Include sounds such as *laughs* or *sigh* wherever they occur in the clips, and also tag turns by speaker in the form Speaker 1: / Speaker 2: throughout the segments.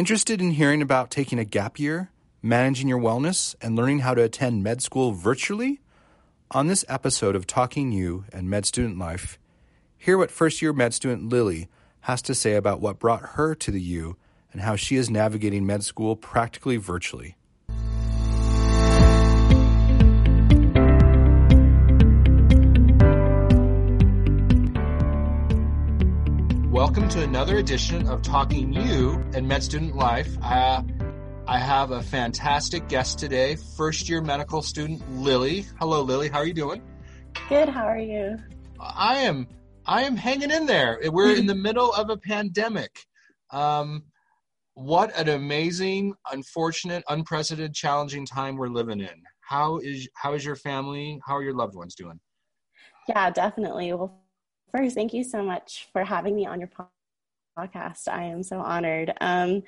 Speaker 1: Interested in hearing about taking a gap year, managing your wellness, and learning how to attend med school virtually? On this episode of Talking U and Med Student Life, hear what first year med student Lilly has to say about what brought her to the U and how she is navigating med school practically virtually. Welcome to another edition of Talking U and Med Student Life. Uh, I have a fantastic guest today, first year medical student Lilly. Hello, Lilly. How are you doing?
Speaker 2: Good. How are you?
Speaker 1: I am. I am hanging in there. We're in the *laughs* middle of a pandemic. Um, what an amazing, unfortunate, unprecedented, challenging time we're living in. How is how is your family? How are your loved ones doing?
Speaker 2: Yeah, definitely. Well, first, thank you so much for having me on your podcast. I am so honored. Um,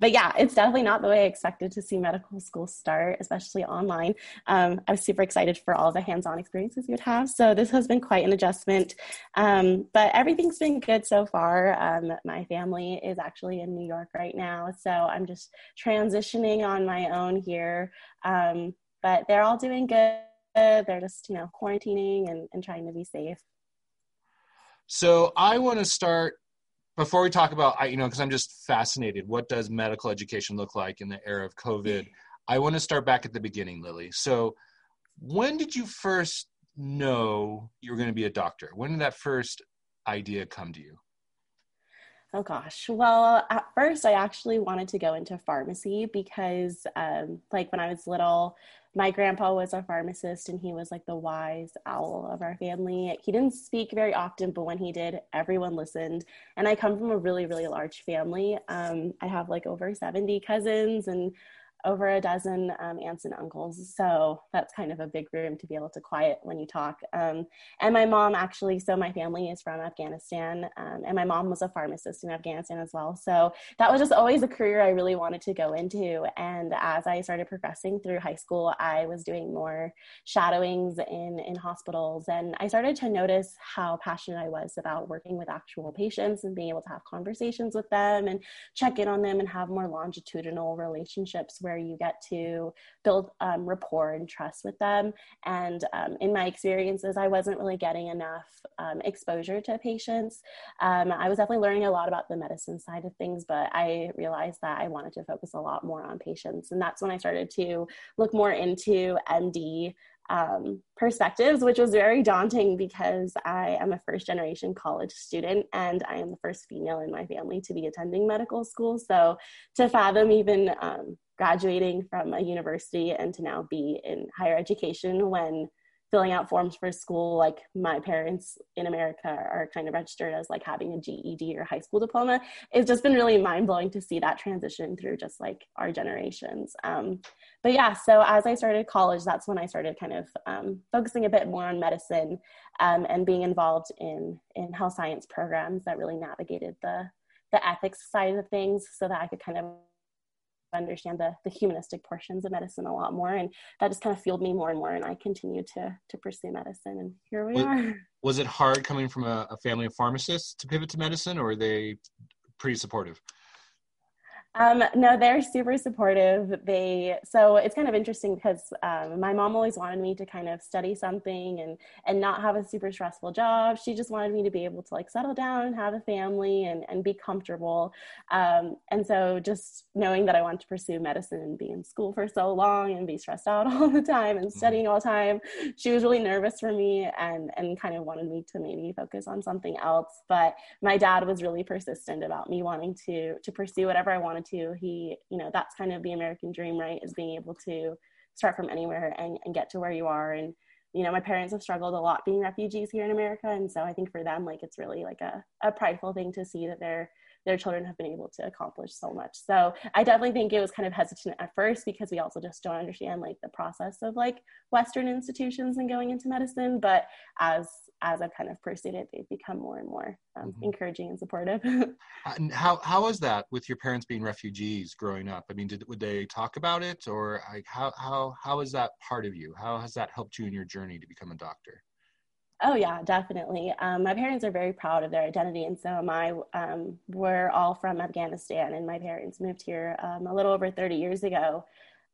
Speaker 2: but yeah, it's definitely not the way I expected to see medical school start, especially online. Um, I was super excited for all the hands on experiences you would have. So this has been quite an adjustment. Um, but everything's been good so far. Um, my family is actually in New York right now. So I'm just transitioning on my own here. Um, but they're all doing good. They're just, you know, quarantining and, and trying to be safe.
Speaker 1: So I want to start before we talk about, you know, because I'm just fascinated. What does medical education look like in the era of COVID? I want to start back at the beginning, Lilly. So, when did you first know you were going to be a doctor? When did that first idea come to you?
Speaker 2: Oh gosh. Well, at first, I actually wanted to go into pharmacy because, um, like, when I was little, my grandpa was a pharmacist and he was like the wise owl of our family. He didn't speak very often, but when he did, everyone listened. And I come from a really, really large family. Um, I have like over 70 cousins and over a dozen um, aunts and uncles. So that's kind of a big room to be able to quiet when you talk. Um, and my mom actually, so my family is from Afghanistan, um, and my mom was a pharmacist in Afghanistan as well. So that was just always a career I really wanted to go into. And as I started progressing through high school, I was doing more shadowings in, in hospitals. And I started to notice how passionate I was about working with actual patients and being able to have conversations with them and check in on them and have more longitudinal relationships where you get to build um, rapport and trust with them. And um, in my experiences, I wasn't really getting enough um, exposure to patients. Um, I was definitely learning a lot about the medicine side of things, but I realized that I wanted to focus a lot more on patients. And that's when I started to look more into MD um, perspectives, which was very daunting because I am a first generation college student and I am the first female in my family to be attending medical school. So to fathom even um, graduating from a university and to now be in higher education when filling out forms for school like my parents in america are kind of registered as like having a ged or high school diploma. It's just been really mind-blowing to see that transition through just like our generations. Um, but yeah so as i started college that's when i started kind of um, focusing a bit more on medicine um, and being involved in in health science programs that really navigated the the ethics side of things so that i could kind of understand the, the humanistic portions of medicine a lot more. And that just kind of fueled me more and more and i continued to to pursue medicine and here we
Speaker 1: was,
Speaker 2: are. *laughs*
Speaker 1: was it hard coming from a, a family of pharmacists to pivot to medicine or are they pretty supportive
Speaker 2: um, no, they're super supportive. They so it's kind of interesting because um, my mom always wanted me to kind of study something and and not have a super stressful job. She just wanted me to be able to like settle down and have a family and and be comfortable. Um, and so just knowing that I wanted to pursue medicine and be in school for so long and be stressed out *laughs* all the time and mm-hmm. studying all the time, she was really nervous for me and and kind of wanted me to maybe focus on something else. But my dad was really persistent about me wanting to to pursue whatever I wanted wanted to. He, you know, that's kind of the American dream, right? Is being able to start from anywhere and, and get to where you are. And, you know, my parents have struggled a lot being refugees here in America. And so I think for them, like, it's really like a, a prideful thing to see that they're their children have been able to accomplish so much. So I definitely think it was kind of hesitant at first because we also just don't understand like the process of like Western institutions and going into medicine. But as as I've kind of pursued it, they've become more and more um, mm-hmm. encouraging and supportive. *laughs*
Speaker 1: and how how was that with your parents being refugees growing up? I mean, did would they talk about it, or like how how how is that part of you? How has that helped you in your journey to become a doctor?
Speaker 2: Oh yeah, definitely. Um, my parents are very proud of their identity, and so my um, we're all from Afghanistan, and my parents moved here um, a little over 30 years ago.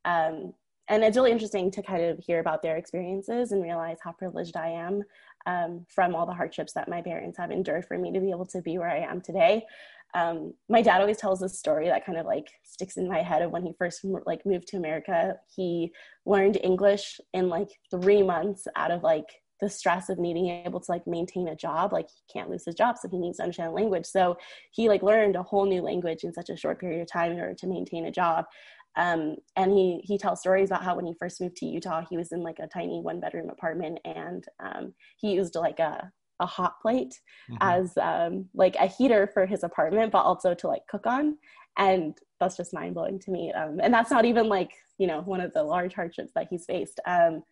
Speaker 2: Um, and it's really interesting to kind of hear about their experiences and realize how privileged I am um, from all the hardships that my parents have endured for me to be able to be where I am today. Um, my dad always tells this story that kind of like sticks in my head of when he first like moved to America. He learned English in like three months out of like the stress of needing able to like maintain a job like he can't lose his job so he needs to understand language. So he like learned a whole new language in such a short period of time in order to maintain a job. Um, and he he tells stories about how when he first moved to utah he was in like a tiny one bedroom apartment and um, he used like a a hot plate mm-hmm. as um, like a heater for his apartment but also to like cook on. And that's just mind blowing to me. Um, and that's not even like you know one of the large hardships that he's faced. Um,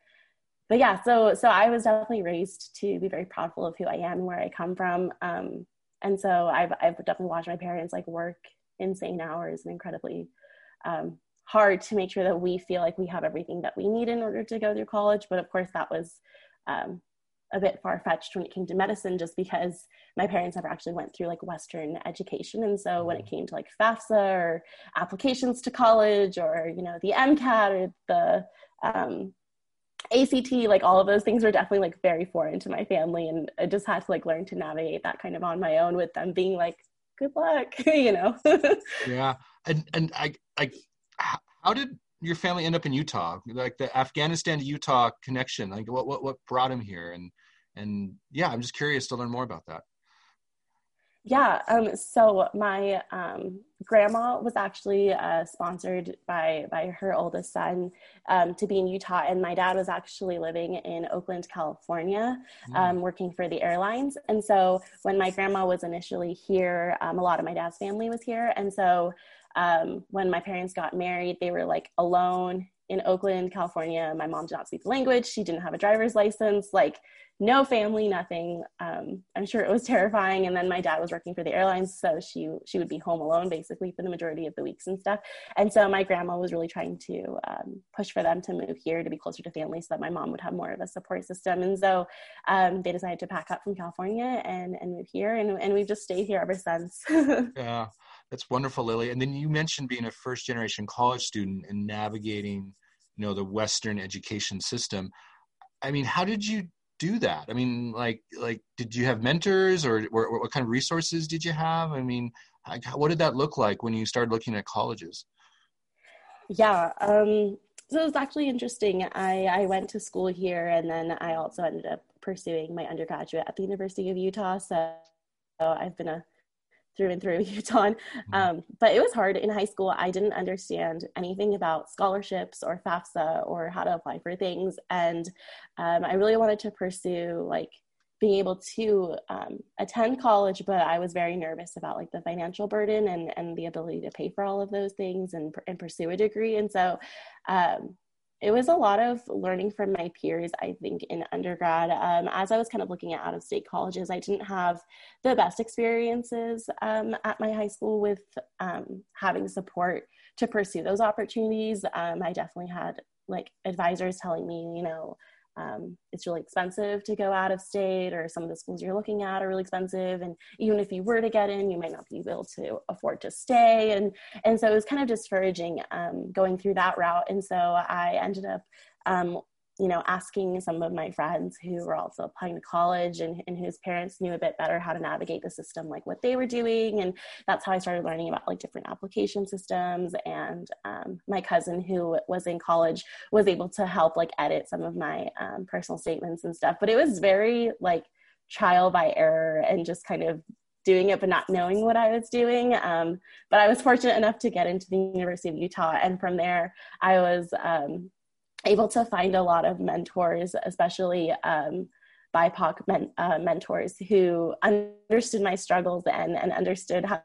Speaker 2: but yeah, so so I was definitely raised to be very proudful of who I am and where I come from. Um, and so I've I've definitely watched my parents like work insane hours and incredibly um, hard to make sure that we feel like we have everything that we need in order to go through college. But of course, that was um, a bit far fetched when it came to medicine, just because my parents never actually went through like Western education, and so when it came to like FAFSA or applications to college or you know the MCAT or the um, ACT, like all of those things were definitely like very foreign to my family. And I just had to like learn to navigate that kind of on my own with them being like, good luck, *laughs* you know?
Speaker 1: yeah. And, and I, I, how did your family end up in Utah? Like the Afghanistan to Utah connection, like what, what, what brought him here? And, and yeah, I'm just curious to learn more about that.
Speaker 2: Yeah, um, so my um, grandma was actually uh, sponsored by by her oldest son um, to be in Utah, and my dad was actually living in Oakland, California, mm. working for the airlines. And so when my grandma was initially here, um, a lot of my dad's family was here, and so um, when my parents got married, they were like alone in Oakland, California. My mom did not speak the language; she didn't have a driver's license, like no family, nothing. Um, I'm sure it was *laughs* terrifying. And then my dad was working for the airlines, so she she would be home alone basically for the majority of the weeks and stuff. And so my grandma was really trying to um, push for them to move here to be closer to family, so that my mom would have more of a support system. And so um, they decided to pack up from California and and move here, and and we've just stayed here ever since. *laughs*
Speaker 1: yeah, that's wonderful, Lilly. And then you mentioned being a first generation college student and navigating, know, the Western education system. I mean, how did you do that? I mean, like, like, did you have mentors, or, or what kind of resources did you have? I mean, what did that look like when you started looking at colleges?
Speaker 2: Yeah, um, so it was actually interesting. I, I went to school here, and then I also ended up pursuing my undergraduate at the University of Utah. So, so I've been a through and through *laughs* Utah. Mm-hmm. Um, but it was hard in high school. I didn't understand anything about scholarships or FAFSA or how to apply for things. And um, I really wanted to pursue like being able to um, attend college, but I was very nervous about like the financial burden and, and the ability to pay for all of those things and, and pursue a degree. And so um, it was a lot of learning from my peers, I think, in undergrad. Um, as I was kind of looking at out of state colleges, I didn't have the best experiences um, at my high school with um, having support to pursue those opportunities. Um, I definitely had like advisors telling me, you know, um, it's really expensive to go out of state or some of the schools you're looking at are really expensive and even if you were to get in you might not be able to afford to stay and and so it was kind of discouraging um, going through that route and so i ended up um, you know, asking some of my friends who were also applying to college and, and whose parents knew a bit better how to navigate the system, like what they were doing. And that's how I started learning about like different application systems. And um, my cousin who was in college was able to help like edit some of my um, personal statements and stuff. But it was very like trial by error and just kind of doing it but not knowing what I was doing. Um, but I was fortunate enough to get into the University of Utah, and from there I was um, able to find a lot of mentors, especially um, BIPOC men, uh, mentors who understood my struggles and, and understood how,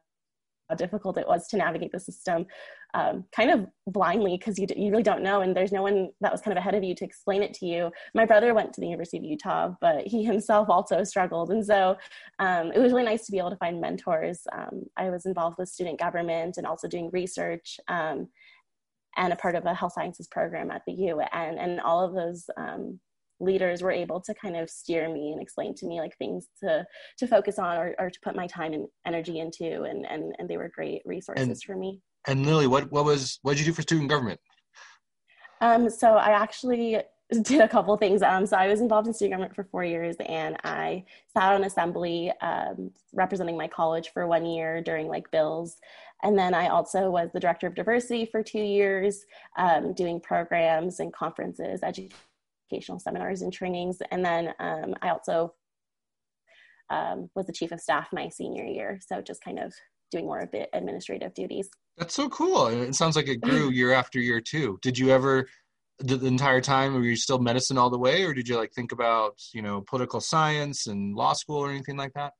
Speaker 2: difficult it was to navigate the system um, kind of blindly because you, you really don't know and there's no one that was kind of ahead of you to explain it to you. My brother went to the university of utah but he himself also struggled and so um, it was really nice to be able to find mentors. Um, i was involved with student government and also doing research um, and a part of a health sciences program at the U. And, and all of those um, leaders were able to kind of steer me and explain to me like things to to focus on or, or to put my time and energy into and and, and they were great resources
Speaker 1: and,
Speaker 2: for me
Speaker 1: and lilly what what was what did you do for student government
Speaker 2: um, so i actually *laughs* did a couple things. Um, so I was involved in student government for four years, and I sat on assembly um, representing my college for one year during like bills, and then I also was the director of diversity for two years, um, doing programs and conferences, educational seminars and trainings. And then um, I also um, was the chief of staff my senior year. So just kind of doing more of the administrative duties.
Speaker 1: That's so cool. It sounds like it grew *laughs* year after year too. Did you ever the, entire time were you still medicine all the way or did you like think about, you know, political science and law school or anything like that?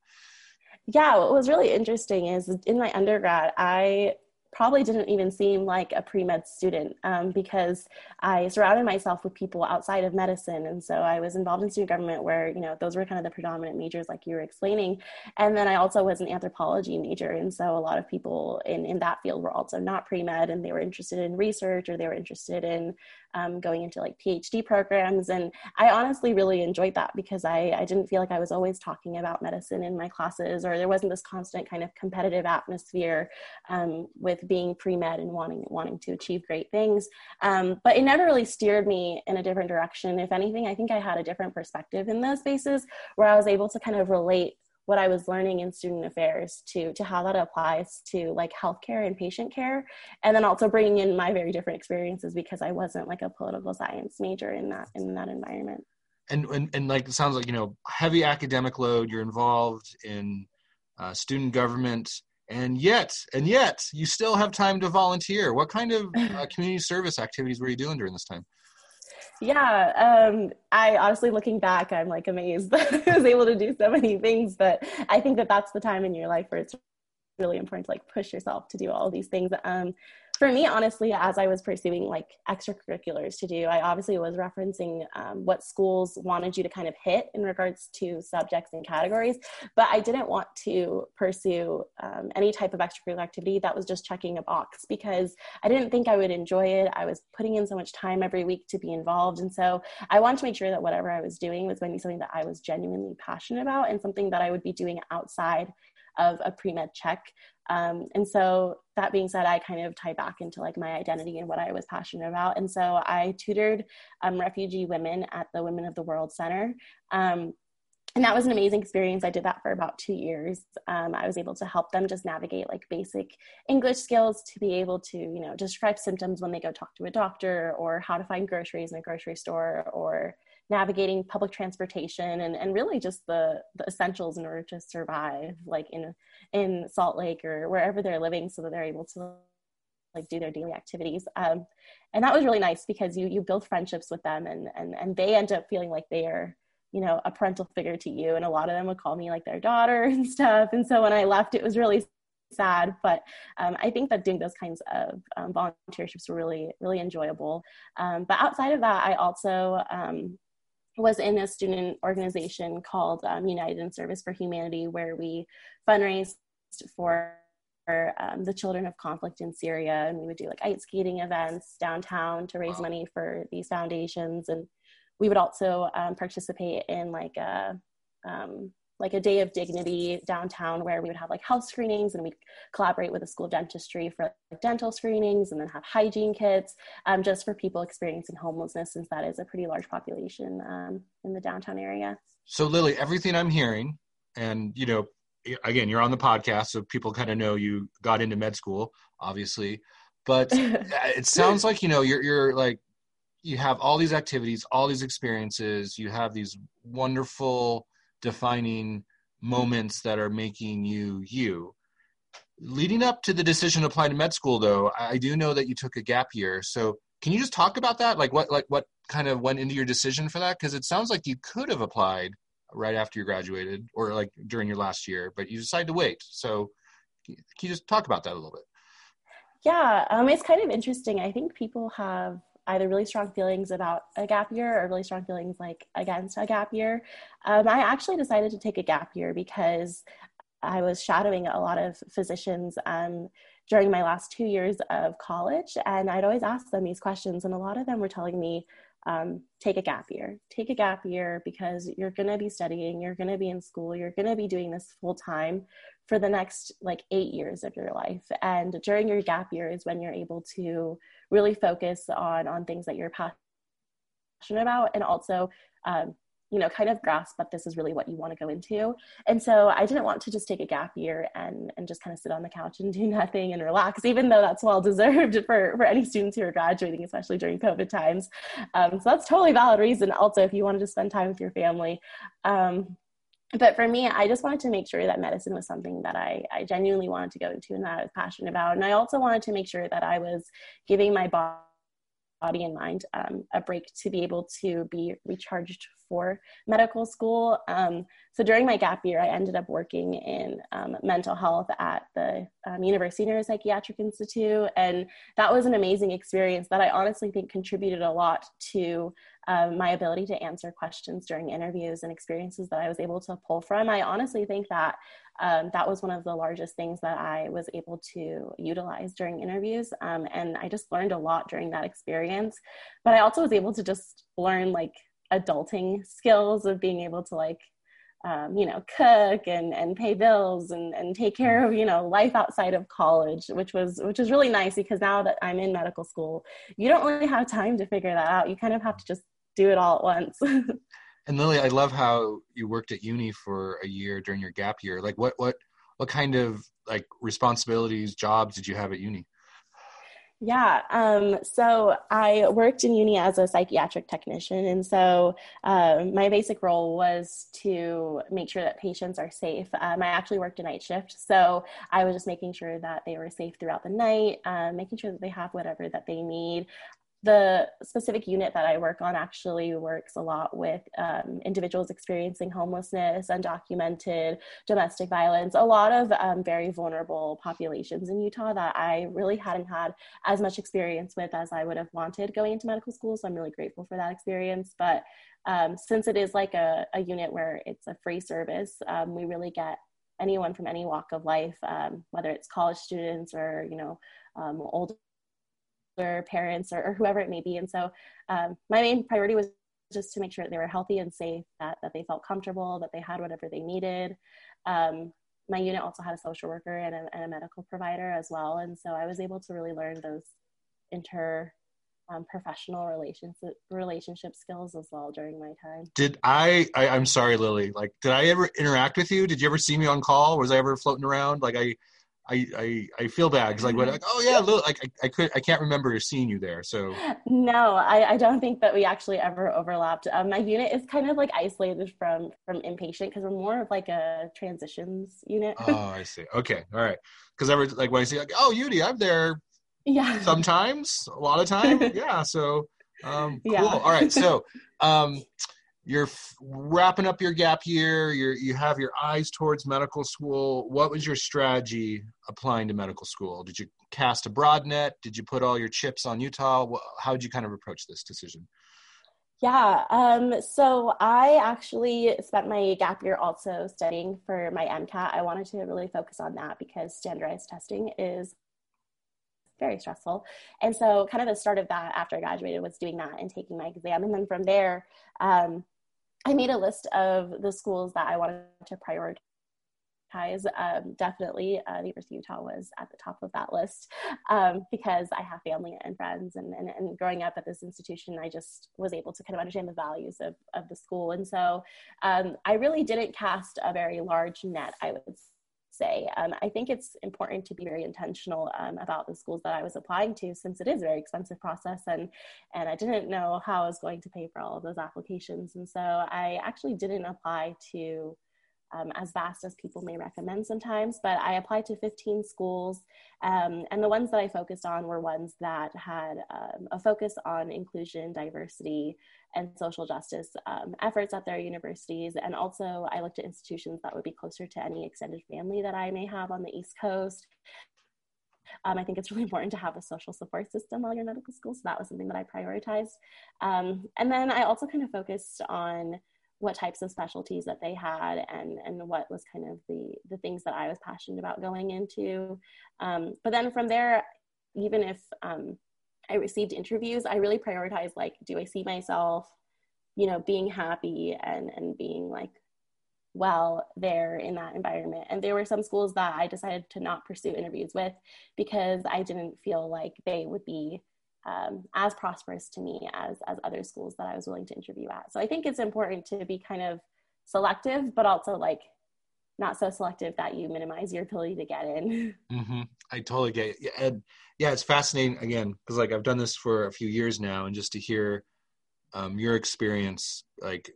Speaker 2: yeah, what was really interesting is in my undergrad, I probably didn't even seem like a pre-med student um, because I surrounded myself with people outside of medicine. And so I was involved in student government where, you know, those were kind of the predominant majors like you were explaining. And then I also was an anthropology major. And so a lot of people in, in that field were also not pre-med and they were interested in research or they were interested in um, going into like PhD programs. And I honestly really enjoyed that because I, I didn't feel like I was always talking about medicine in my classes or there wasn't this constant kind of competitive atmosphere um, with being pre-med and wanting wanting to achieve great things. Um, but it never really steered me in a different direction. If anything, I think I had a different perspective in those spaces where I was able to kind of relate what I was learning in student affairs to to how that applies to like healthcare and patient care, and then also bringing in my very different experiences because I wasn't like a political science major in that in that environment.
Speaker 1: And and, and like it sounds like you know heavy academic load. You're involved in uh, student government, and yet and yet you still have time to volunteer. What kind of *laughs* uh, community service activities were you doing during this time?
Speaker 2: Yeah um, i honestly looking back i'm like amazed *laughs* that i was able to do so many things but i think that that's the time in your life where it's really important to like push yourself to do all these things um, for me honestly as i was pursuing like extracurriculars to do i obviously was referencing um, what schools wanted you to kind of hit in regards to subjects and categories but i didn't want to pursue um, any type of extracurricular activity that was just checking a box because i didn't think i would enjoy it. I was putting in so much time every week to be involved and so i wanted to make sure that whatever i was doing was going to be something that i was genuinely passionate about and something that i would be doing outside of a pre-med check. Um, and so that being said i kind of tie back into like my identity and what i was passionate about. And so i tutored um, refugee women at the women of the world center. Um, and that was an amazing experience. I did that for about two years. Um, i was able to help them just navigate like basic english skills to be able to you know describe symptoms when they go talk to a doctor or how to find groceries in a grocery store or navigating public transportation and, and really just the, the essentials in order to survive like in in salt lake or wherever they're living so that they're able to like do their daily activities. Um, and that was really nice because you you build friendships with them and and and they end up feeling like they are you know a parental figure to you. And a lot of them would call me like their daughter *laughs* and stuff. And so when i left it was really sad. But um, i think that doing those kinds of um, volunteerships were really really enjoyable. Um, but outside of that i also um, was in a student organization called um, United in Service for Humanity, where we fundraised for um, the children of conflict in Syria, and we would do like ice skating events downtown to raise money for these foundations, and we would also um, participate in like a um, like a day of dignity downtown where we would have like health screenings and we'd collaborate with the school of dentistry for like, dental screenings and then have hygiene kits um, just for people experiencing homelessness since that is a pretty large population um, in the downtown area.
Speaker 1: So lilly everything i'm hearing and you know again you're on the podcast so people kind of know you got into med school obviously but *laughs* it sounds like you know you're you're like you have all these activities all these experiences you have these wonderful defining moments that are making you you. Leading up to the decision to apply to med school, though, I do know that you took a gap year. So can you just talk about that? Like what like what kind of went into your decision for that? Because it sounds like you could have applied right after you graduated or like during your last year, but you decided to wait. So can you just talk about that a little bit?
Speaker 2: Yeah, um, it's kind of interesting. I think people have either really strong feelings about a gap year or really strong feelings like against a gap year. Um, I actually decided to take a gap year because I was shadowing a lot of physicians um, during my last two years of college, and I'd always ask them these questions, and a lot of them were telling me um, take a gap year. Take a gap year because you're going to be studying, you're going to be in school, you're going to be doing this full time for the next like eight years of your life. And during your gap year is when you're able to really focus on on things that you're passionate about and also um, you know kind of grasp that this is really what you want to go into. And so i didn't want to just take a gap year and and just kind of sit on the couch and *laughs* do nothing and relax even though that's well deserved *laughs* for for any students who are graduating especially during covid times. Um, so that's totally valid reason. Also if you wanted to spend time with your family um, but for me i just wanted to make sure that medicine was something that I, I genuinely wanted to go into and that i was passionate about. And i also wanted to make sure that i was giving my body and mind um, a break to be able to be recharged for medical school. Um, so during my gap year, I ended up working in um, mental health at the um, University Neuropsychiatric Institute. And that was an amazing experience that I honestly think contributed a lot to um, my ability to answer questions during interviews and experiences that I was able to pull from. I honestly think that um, that was one of the largest things that I was able to utilize during interviews. Um, and I just learned a lot during that experience. But I also was able to just learn like adulting skills of being able to like um, you know cook and and pay bills and and take care of you know life outside of college which was which is really nice because now that i'm in medical school you don't really have time to figure that out. You kind of have to just do it all at once. *laughs*
Speaker 1: And lilly i love how you worked at uni for a year during your gap year. Like what what what kind of like responsibilities jobs did you have at uni
Speaker 2: yeah. Um, so I worked in uni as a psychiatric technician. And so um, my basic role was to make sure that patients are safe. Um, I actually worked a night shift. So I was just making sure that they were safe throughout the night, uh, making sure that they have whatever that they need the specific unit that I work on actually works a lot with um, individuals experiencing homelessness, undocumented, domestic violence, a lot of um, very vulnerable populations in Utah that I really hadn't had as much experience with as I would have wanted going into medical school. So I'm really grateful for that experience. But um, since it is like a, a, unit where it's a free service, um, we really get anyone from any walk of life, um, whether it's college students or, you know, um, older their parents or, or whoever it may be. And so um, my main priority was just to make sure they were healthy and safe, that, that they felt comfortable, that they had whatever they needed. Um, my unit also had a social worker and a, and a, medical provider as well. And so I was able to really learn those inter um, professional relationship relationship skills as well during my time.
Speaker 1: Did I, I? am sorry, Lilly. Like, did I ever interact with you? Did you ever see me on call? Was I ever floating around? Like, I I, I, I feel bad because like, what, like oh yeah look like I, I could I can't remember seeing you there so.
Speaker 2: No I, I don't think that we actually ever overlapped. Um, my unit is kind of like isolated from from inpatient because we're more of like a transitions unit.
Speaker 1: Oh I see. Okay all right. Because I was like when I see like oh Udi I'm there.
Speaker 2: Yeah.
Speaker 1: Sometimes a lot of time *laughs* yeah so um cool. Yeah. all right so um you're wrapping up your gap year you're you have your eyes towards medical school. What was your strategy applying to medical school? Did you cast a broad net? Did you put all your chips on utah? How did you kind of approach this decision?
Speaker 2: Yeah um, so i actually spent my gap year also studying for my mcat i wanted to really focus on that because standardized testing is very stressful. And so, kind of the start of that after I graduated was doing that and taking my exam. And then from there, um, I made a list of the schools that I wanted to prioritize. Um, definitely, uh, the University of Utah was at the top of that list um, because I have family and friends, and, and, and, growing up at this institution, I just was able to kind of understand the values of, of the school. And so um, I really didn't cast a very large net, I would say. Um, I think it's important to be very intentional um, about the schools that I was applying to, since it is a very expensive process, and and I didn't know how I was going to pay for all of those applications, and so I actually didn't apply to. Um, as vast as people may recommend sometimes, but I applied to 15 schools, um, and the ones that I focused on were ones that had um, a focus on inclusion, diversity, and social justice um, efforts at their universities. And also, I looked at institutions that would be closer to any extended family that I may have on the East Coast. Um, I think it's *laughs* really important to have a social support system while you're in medical school. So that was something that I prioritized. Um, and then I also kind of focused on what types of specialties that they had and, and what was kind of the, the things that I was passionate about going into. Um, but then from there, even if um, I received interviews, I really prioritized like, do I see myself, you know, being happy and and being like well there in that environment. And there were some schools that I decided to not pursue interviews with because I didn't feel like they would be um, as prosperous to me as as other schools that I was willing to interview at. So I think it's important to be kind of selective, but also like not so selective that you minimize your ability to get in. *laughs*
Speaker 1: Mm-hmm. I totally get it. And yeah, it's fascinating again because like I've done this for a few years now, and just to hear um, your experience, like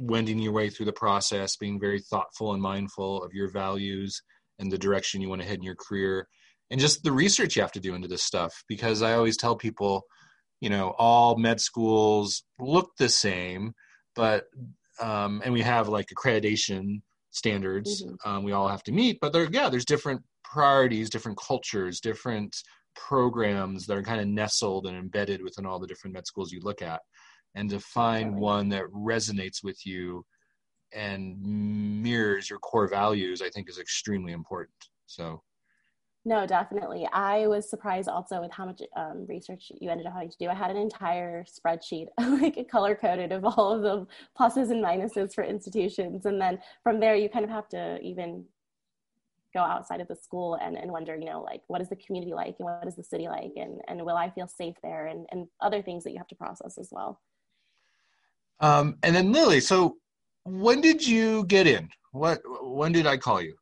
Speaker 1: wending your way through the process, being very thoughtful and mindful of your values and the direction you want to head in your career, and just the research you have to do into this stuff. Because I always tell people, you know, all med schools look the same, but um, and we have like accreditation standards mm-hmm. um, we all have to meet but there yeah there's different priorities different cultures different programs that are kind of nestled and embedded within all the different med schools you look at. And to find one that resonates with you and mirrors your core values i think is extremely important. So
Speaker 2: no, definitely. I was surprised also with how much um, research you ended up having to do. I had an entire spreadsheet, *laughs* like color coded, of all of the pluses and minuses for institutions. And then from there, you kind of have to even go outside of the school and, and wonder, you know, like what is the community like and what is the city like and, and will I feel safe there and, and other things that you have to process as well.
Speaker 1: Um, and then Lilly, so when did you get in? What, when did I call you?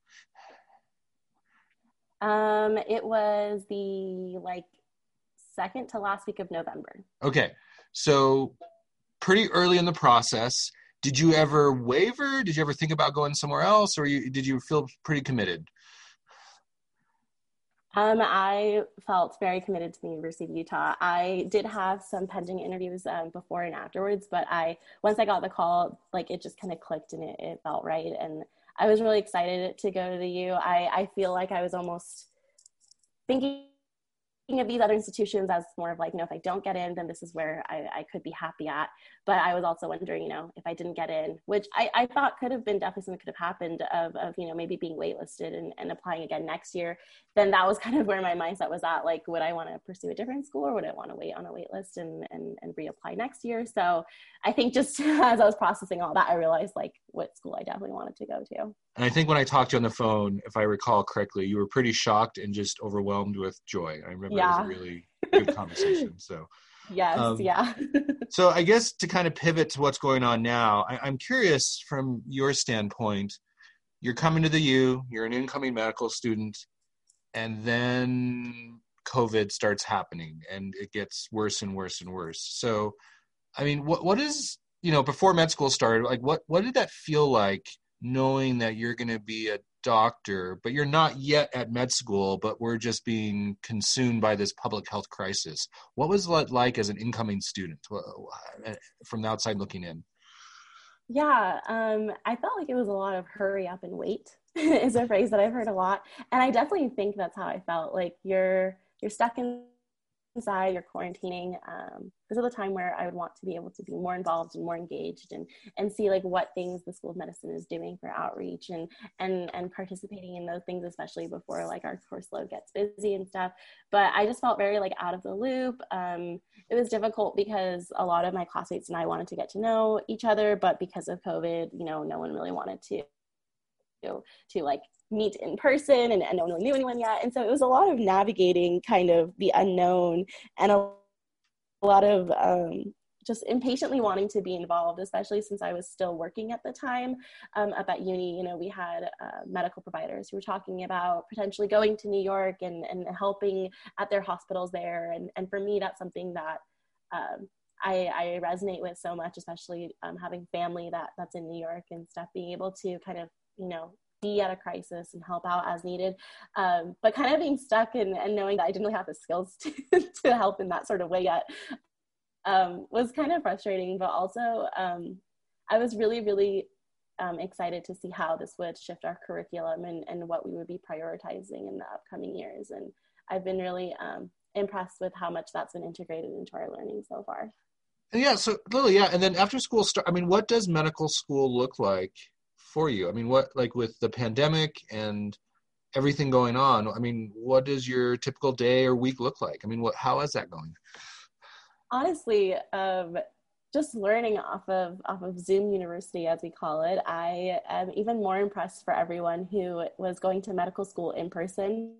Speaker 2: Um, it was the like second to last week of November.
Speaker 1: Okay. So pretty early in the process. Did you ever waver? Did you ever think about going somewhere else or you, did you feel pretty committed?
Speaker 2: Um, I felt very committed to the University of Utah. I did have some pending interviews um, before and afterwards, but I once I got the call, like it just kind of clicked and it, it felt right. And I was really excited to go to the U. I, I feel like I was almost thinking of these other institutions as more of like, you know, if I don't get in, then this is where I, I could be happy at. But I was also wondering, you know, if I didn't get in, which I, I thought could have been definitely something could have happened of, of, you know, maybe being waitlisted and, and applying again next year, then that was *laughs* kind of where my mindset was at. Like, would I want to pursue a different school or would I want to wait on a waitlist and, and, and reapply next year? So I think just *laughs* as I was processing all that, I realized like what school I definitely wanted to go to.
Speaker 1: And I think when I talked to you on the phone, if I recall correctly, you were pretty shocked and just overwhelmed with joy. I remember yeah. it was a really good conversation. So *laughs*
Speaker 2: yes, um, yeah. *laughs*
Speaker 1: so I guess to kind of pivot to what's going on now, I, I'm curious from your standpoint. You're coming to the U. You're an incoming medical student, and then COVID starts happening, and it gets worse and worse and worse. So, I mean, what what is you know before med school started? Like, what what did that feel like? Knowing that you're going to be a doctor, but you're not yet at med school, but we're just being consumed by this public health crisis. What was it like as an incoming student from the outside looking in?
Speaker 2: Yeah, um, I felt like it was a lot of hurry up and wait *laughs* is a phrase that I've heard a lot, and I definitely think that's how I felt. Like you're you're stuck in inside, you're quarantining. Um, this is the time where I would want to be able to be more involved and more engaged and and see like what things the School of Medicine is doing for outreach and and and participating in those things, especially before like our course load gets busy and stuff. But I just felt very like out of the loop. Um, it was difficult because a lot of my classmates and I wanted to get to know each other, but because of COVID, you know, no one really wanted to to like meet in person and, and no one knew anyone yet. And so it was a lot of navigating kind of the unknown and a, a lot of um, just impatiently wanting to be involved, especially since I was still working at the time um, up at uni. You know, we had uh, medical providers who were talking about potentially going to New York and, and helping at their hospitals there. And, and for me, that's something that um, I, I, resonate with so much, especially um, having family that that's in New York and stuff, being able to kind of, you know, be at a crisis and help out as needed. Um, but kind of being stuck and, and knowing that I didn't really have the skills *laughs* to, to help in that sort of way yet um, was kind of frustrating. But also, um, I was really, really um, excited to see how this would shift our curriculum and, and what we would be prioritizing in the upcoming years. And I've been really um, impressed with how much that's been integrated into our learning so far.
Speaker 1: Yeah, so Lilly, yeah, and then after school start, I mean, what does medical school look like for you? I mean, what like with the pandemic and everything going on i mean what does your typical day or week look like? I mean what how is that going?
Speaker 2: Honestly um, just learning off of off of zoom university as we call it i am even more impressed for everyone who was going to medical school in person.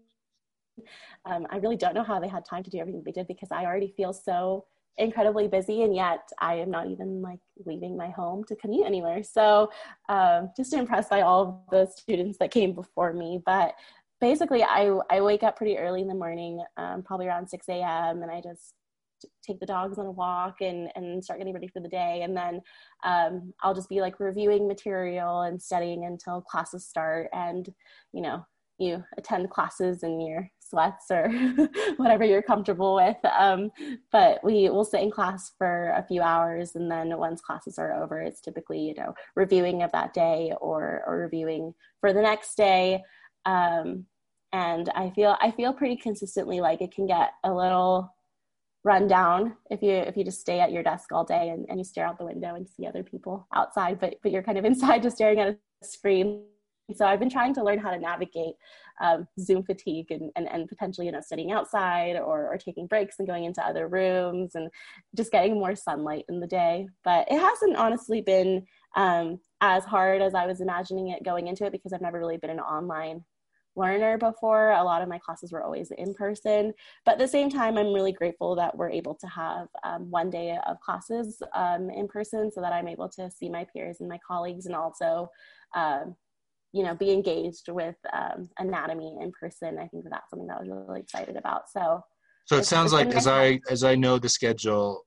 Speaker 2: Um, i really don't know how they had time to do everything they did because i already feel so incredibly busy and yet i am not even like leaving my home to commute anywhere. So um, just impressed by all the students that came before me. But basically i, I wake up pretty early in the morning um, probably around 6 a.m and i just take the dogs on a walk and, and start getting ready for the day. And then um, i'll just be like reviewing material and studying until classes start. And you know you attend classes in your sweats or *laughs* whatever you're comfortable with. Um, but we will sit in class for a few hours, and then once classes are over, it's typically you know reviewing of that day or or reviewing for the next day. Um, and I feel I feel pretty consistently like it can get a little run down if you if you just stay at your desk all day and, and you stare out the window and see other people outside, but but you're kind of *laughs* inside just staring at a screen so I've been trying to learn how to navigate Zoom fatigue and, and, and potentially, you know, sitting outside or, or taking breaks and going into other rooms and just getting more sunlight in the day. But it hasn't honestly been um, as hard as I was imagining it going into it because I've never really been an online learner before. A lot of my classes were always in person. But at the same time, I'm really grateful that we're able to have um, one day of classes um, in person so that I'm able to see my peers and my colleagues and also um, you know, be engaged with um, anatomy in person. I think that that's something that I was really excited about. So,
Speaker 1: so it sounds like as I as I know the schedule,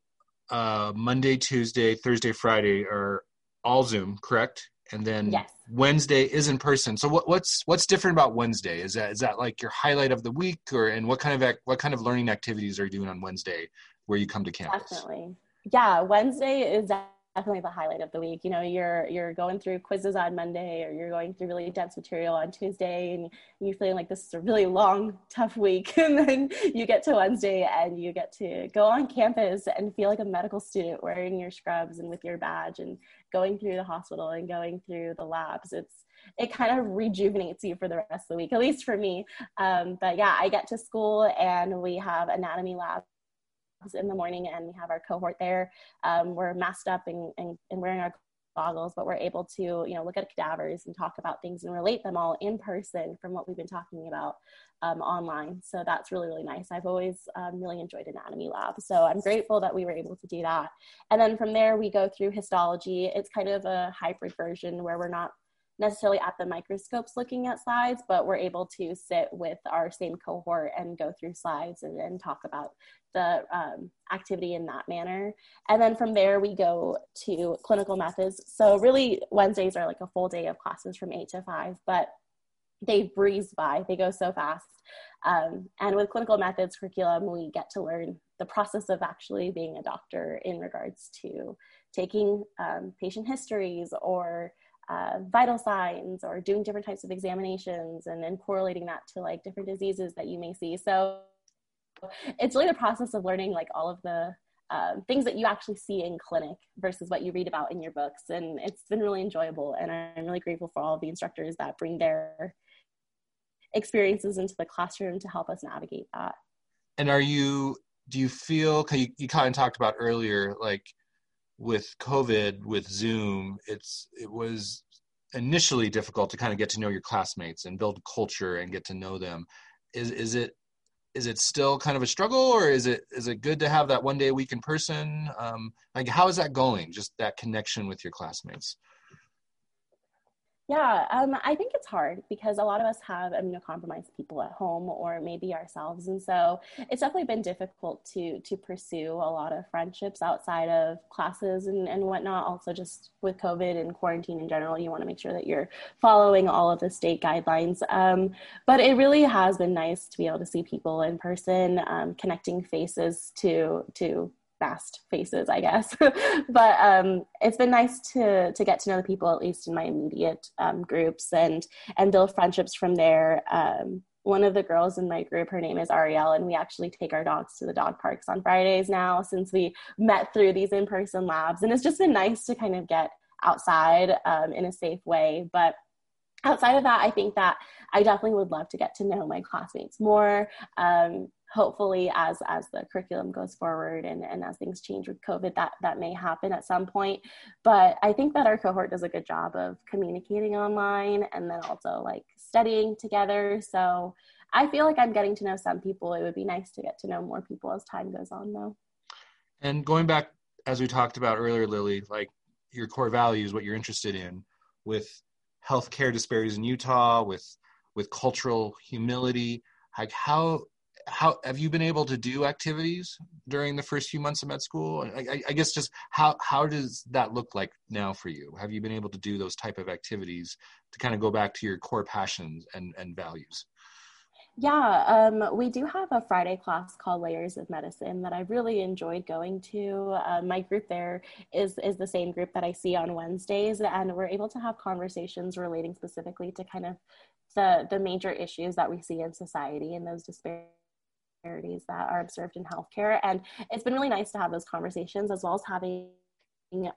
Speaker 1: uh, Monday, Tuesday, Thursday, Friday are all Zoom, correct? And then
Speaker 2: yes.
Speaker 1: Wednesday is in person. So what, what's what's different about Wednesday? Is that is that like your highlight of the week, or and what kind of what kind of learning activities are you doing on Wednesday where you come to campus?
Speaker 2: Definitely, yeah. Wednesday is definitely the highlight of the week. You know, you're you're going through quizzes on Monday or you're going through really dense material on Tuesday and you're feeling like this is a really long, tough week. *laughs* And then you get to Wednesday and you get to go on campus and feel like a medical student wearing your scrubs and with your badge and going through the hospital and going through the labs. It's it kind of rejuvenates you for the rest of the week, at least for me. Um, but yeah, I get to school and we have anatomy lab in the morning and we have our cohort there. Um, we're masked up and, and, and wearing our goggles, but we're able to, you know, look at cadavers and talk about things and relate them all in person from what we've been talking about um, online. So that's really, really nice. I've always um, really enjoyed anatomy lab. So I'm grateful that we were able to do that. And then from there, we go through histology. It's kind of a hybrid version where we're not necessarily at the microscopes looking at slides, but we're able to sit with our same cohort and go through slides and, talk about the um, activity in that manner. And then from there, we go to clinical methods. So, really, Wednesdays are like a full day of classes from eight to five, but they breeze by, they go so fast. Um, and with clinical methods curriculum, we get to learn the process of actually being a doctor in regards to taking um, patient histories or uh, vital signs or doing different types of examinations and then correlating that to like different diseases that you may see. So it's really the process of learning like all of the um, things that you actually see in clinic versus what you read about in your books. And it's been really enjoyable. And I'm really grateful for all of the instructors that bring their experiences into the classroom to help us navigate that.
Speaker 1: And are you, do you feel, you, you kind of talked about earlier, like with COVID, with Zoom, it's it was initially difficult to kind of get to know your classmates and build culture and get to know them. Is is it is it still kind of a struggle, or is it is it good to have that one day a week in person? Um, like, how is that going? Just that connection with your classmates.
Speaker 2: Yeah, um, I think it's hard because a lot of us have immunocompromised people at home or maybe ourselves. And so it's definitely been difficult to to pursue a lot of friendships outside of classes and, and whatnot. Also just with COVID and quarantine in general, you want to make sure that you're following all of the state guidelines. Um, but it really has been nice to be able to see people in person, um, connecting faces to to fast faces, I guess. *laughs* but um, it's been nice to to get to know the people, at least in my immediate um, groups, and and build friendships from there. Um, one of the girls in my group, her name is Ariel, and we actually take our dogs to the dog parks on Fridays now since we met through these in person labs. And it's just been nice to kind of get outside um, in a safe way. But outside of that, I think that I definitely would love to get to know my classmates more. Um, hopefully, as as the curriculum goes forward and, and as things change with COVID, that that may happen at some point. But I think that our cohort does a good job of communicating online and then also like studying together. So I feel like I'm getting to know some people. It would be nice to get to know more people as time goes on, though.
Speaker 1: And going back, as we talked about earlier, Lilly, like your core values, what you're interested in, with healthcare disparities in Utah, with with cultural humility. Like how how have you been able to do activities during the first few months of med school? I, I, guess just how how does that look like now for you? Have you been able to do those type of activities to kind of go back to your core passions and and values?
Speaker 2: Yeah, um, we do have a Friday class called Layers of Medicine that I really enjoyed going to. Uh, my group there is is the same group that I see on Wednesdays, and we're able to have conversations relating specifically to kind of the the major issues that we see in society and those disparities that are observed in healthcare. And it's been really nice to have those conversations as well as having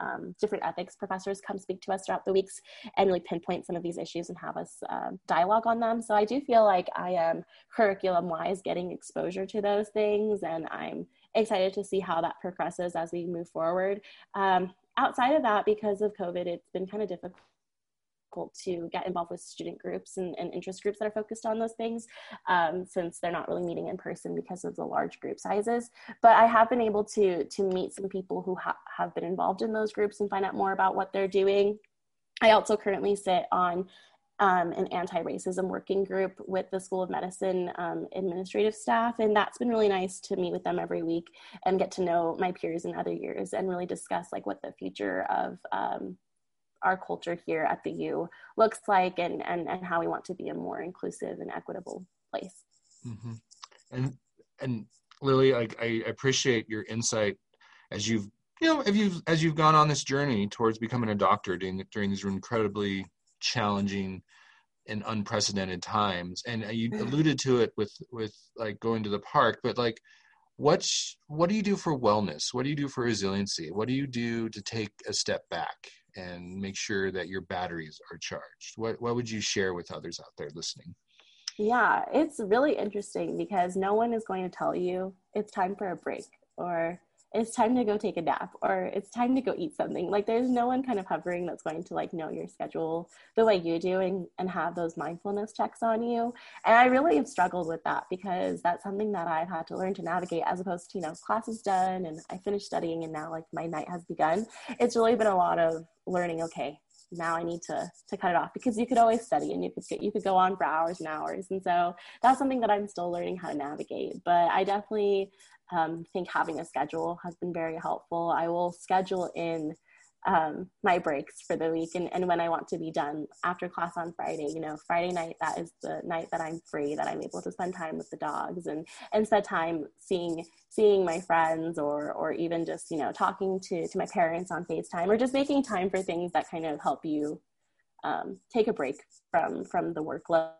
Speaker 2: um, different ethics professors come speak to us throughout the weeks and really pinpoint some of these issues and have us um, dialogue on them. So I do feel like I am curriculum wise getting exposure to those things, and I'm excited to see how that progresses as we move forward. Um, outside of that, because of COVID, it's been kind of difficult to get involved with student groups and, and, interest groups that are focused on those things um, since they're not really meeting in person because of the large group sizes. But i have been able to to meet some people who ha- have been involved in those groups and find out more about what they're doing. I also currently sit on um, an anti-racism working group with the School of Medicine um, administrative staff, and that's been really nice to meet with them every week and get to know my peers in other years and really discuss like what the future of um, our culture here at the U looks like and, and, and how we want to be a more inclusive and equitable place.
Speaker 1: Mm-hmm. And, and Lilly, I, I appreciate your insight as you've, you know, if you've, as you've gone on this journey towards becoming a doctor during, during these incredibly challenging and unprecedented times. And you alluded to it with, with like going to the park, but like, what's what do you do for wellness what do you do for resiliency what do you do to take a step back and make sure that your batteries are charged. What what would you share with others out there listening?
Speaker 2: Yeah it's really interesting because no one is going to tell you it's time for a break or it's time to go take a nap or it's time to go eat something. Like there's no one kind of hovering that's going to like know your schedule the way you do and, and have those mindfulness checks on you. And i really have struggled with that because that's something that i've had to learn to navigate as opposed to you know class is done and i finished studying and now like my night has begun. It's really been a lot of learning okay now I need to to cut it off because you could always study and you could get you could go on for hours and hours and so that's something that I'm still learning how to navigate but I definitely um, think having a schedule has been very helpful. I will schedule in um, my breaks for the week and, and when I want to be done after class on Friday. You know, Friday night, that is the night that I'm free, that I'm able to spend time with the dogs and, and spend time seeing seeing my friends or or even just, you know, talking to, to my parents on FaceTime or just making time for things that kind of help you um, take a break from from the workload.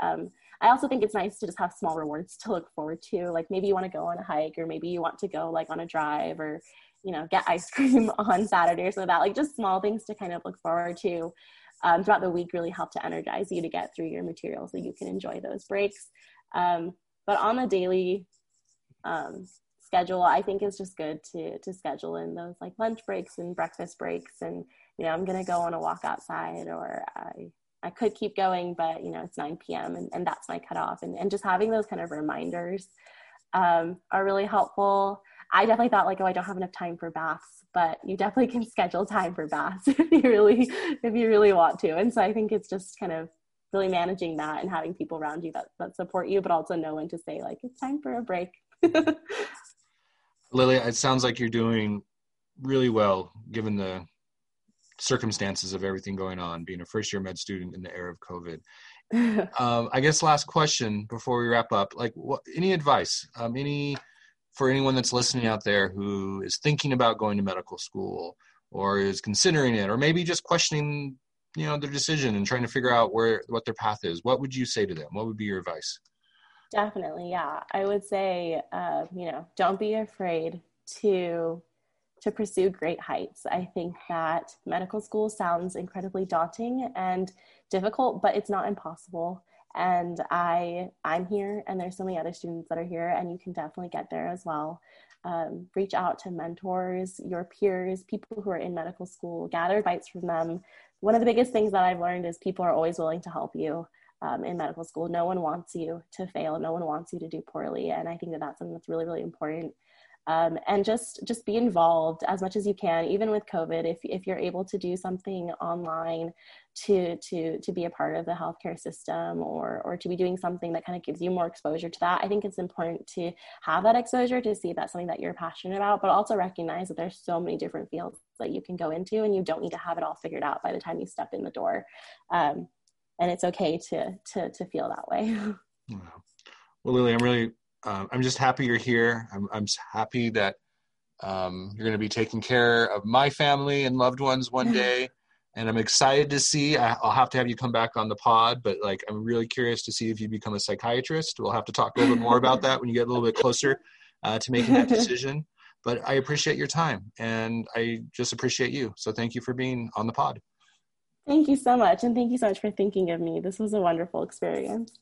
Speaker 2: Um, I also think it's nice to just have small rewards to look forward to. Like maybe you want to go on a hike or maybe you want to go like on a drive or, you know, get ice *laughs* cream on Saturday or like that. Like just small things to kind of look forward to um, throughout the week really help to energize you to get through your material so you can enjoy those breaks. Um, but on the daily um, schedule, I think it's just good to to schedule in those like lunch breaks and breakfast breaks and you know, I'm gonna go on a walk outside or I I could keep going, but you know, it's 9 p.m. and, and that's my cutoff. And, and just having those kind of reminders um, are really helpful. I definitely thought like, oh, I don't have enough time for baths, but you definitely can schedule time for baths *laughs* if you really, if you really want to. And so I think it's just kind of really managing that and having people around you that, that support you, but also know when to say like, it's time for a break.
Speaker 1: Lilly, it sounds like you're doing really well given the circumstances of everything going on, being a first year med student in the era of COVID. *laughs* um, I guess last question before we wrap up, like what, any advice, um, any for anyone that's listening out there who is thinking about going to medical school or is considering it, or maybe just questioning, you know, their decision and trying to figure out where what their path is. What would you say to them? What would be your advice?
Speaker 2: Definitely, yeah. I would say, uh, you know, don't be afraid to to pursue great heights. I think that medical school sounds incredibly daunting and difficult, but it's not impossible. And I I'm here, and there's so many other students that are here, and you can definitely get there as well. Um, reach out to mentors, your peers, people who are in medical school, gather advice from them. One of the biggest things that I've learned is people are always willing to help you um, in medical school. No one wants you to fail. No one wants you to do poorly. And I think that that's something that's really, really important. Um, and just just be involved as much as you can even with covid if, if you're able to do something online to to to be a part of the healthcare system or or to be doing something that kind of gives you more exposure to that i think it's important to have that exposure to see if that's something that you're passionate about but also recognize that there's so many different fields that you can go into and you don't need to have it all figured out by the time you step in the door um, and it's okay to to to feel that way. *laughs*
Speaker 1: Well, Lilly, I'm really um, I'm just happy you're here. I'm I'm happy that um, you're going to be taking care of my family and loved ones one *laughs* day. and I'm excited to see. I, will have to have you come back on the pod, but like I'm really curious to see if you become a psychiatrist. We'll have to talk a little bit more about that when you get a little bit closer uh, to making that *laughs* decision. But I appreciate your time, and I just appreciate you. So thank you for being on the pod.
Speaker 2: Thank you so much. And thank you so much for thinking of me. This was a wonderful experience.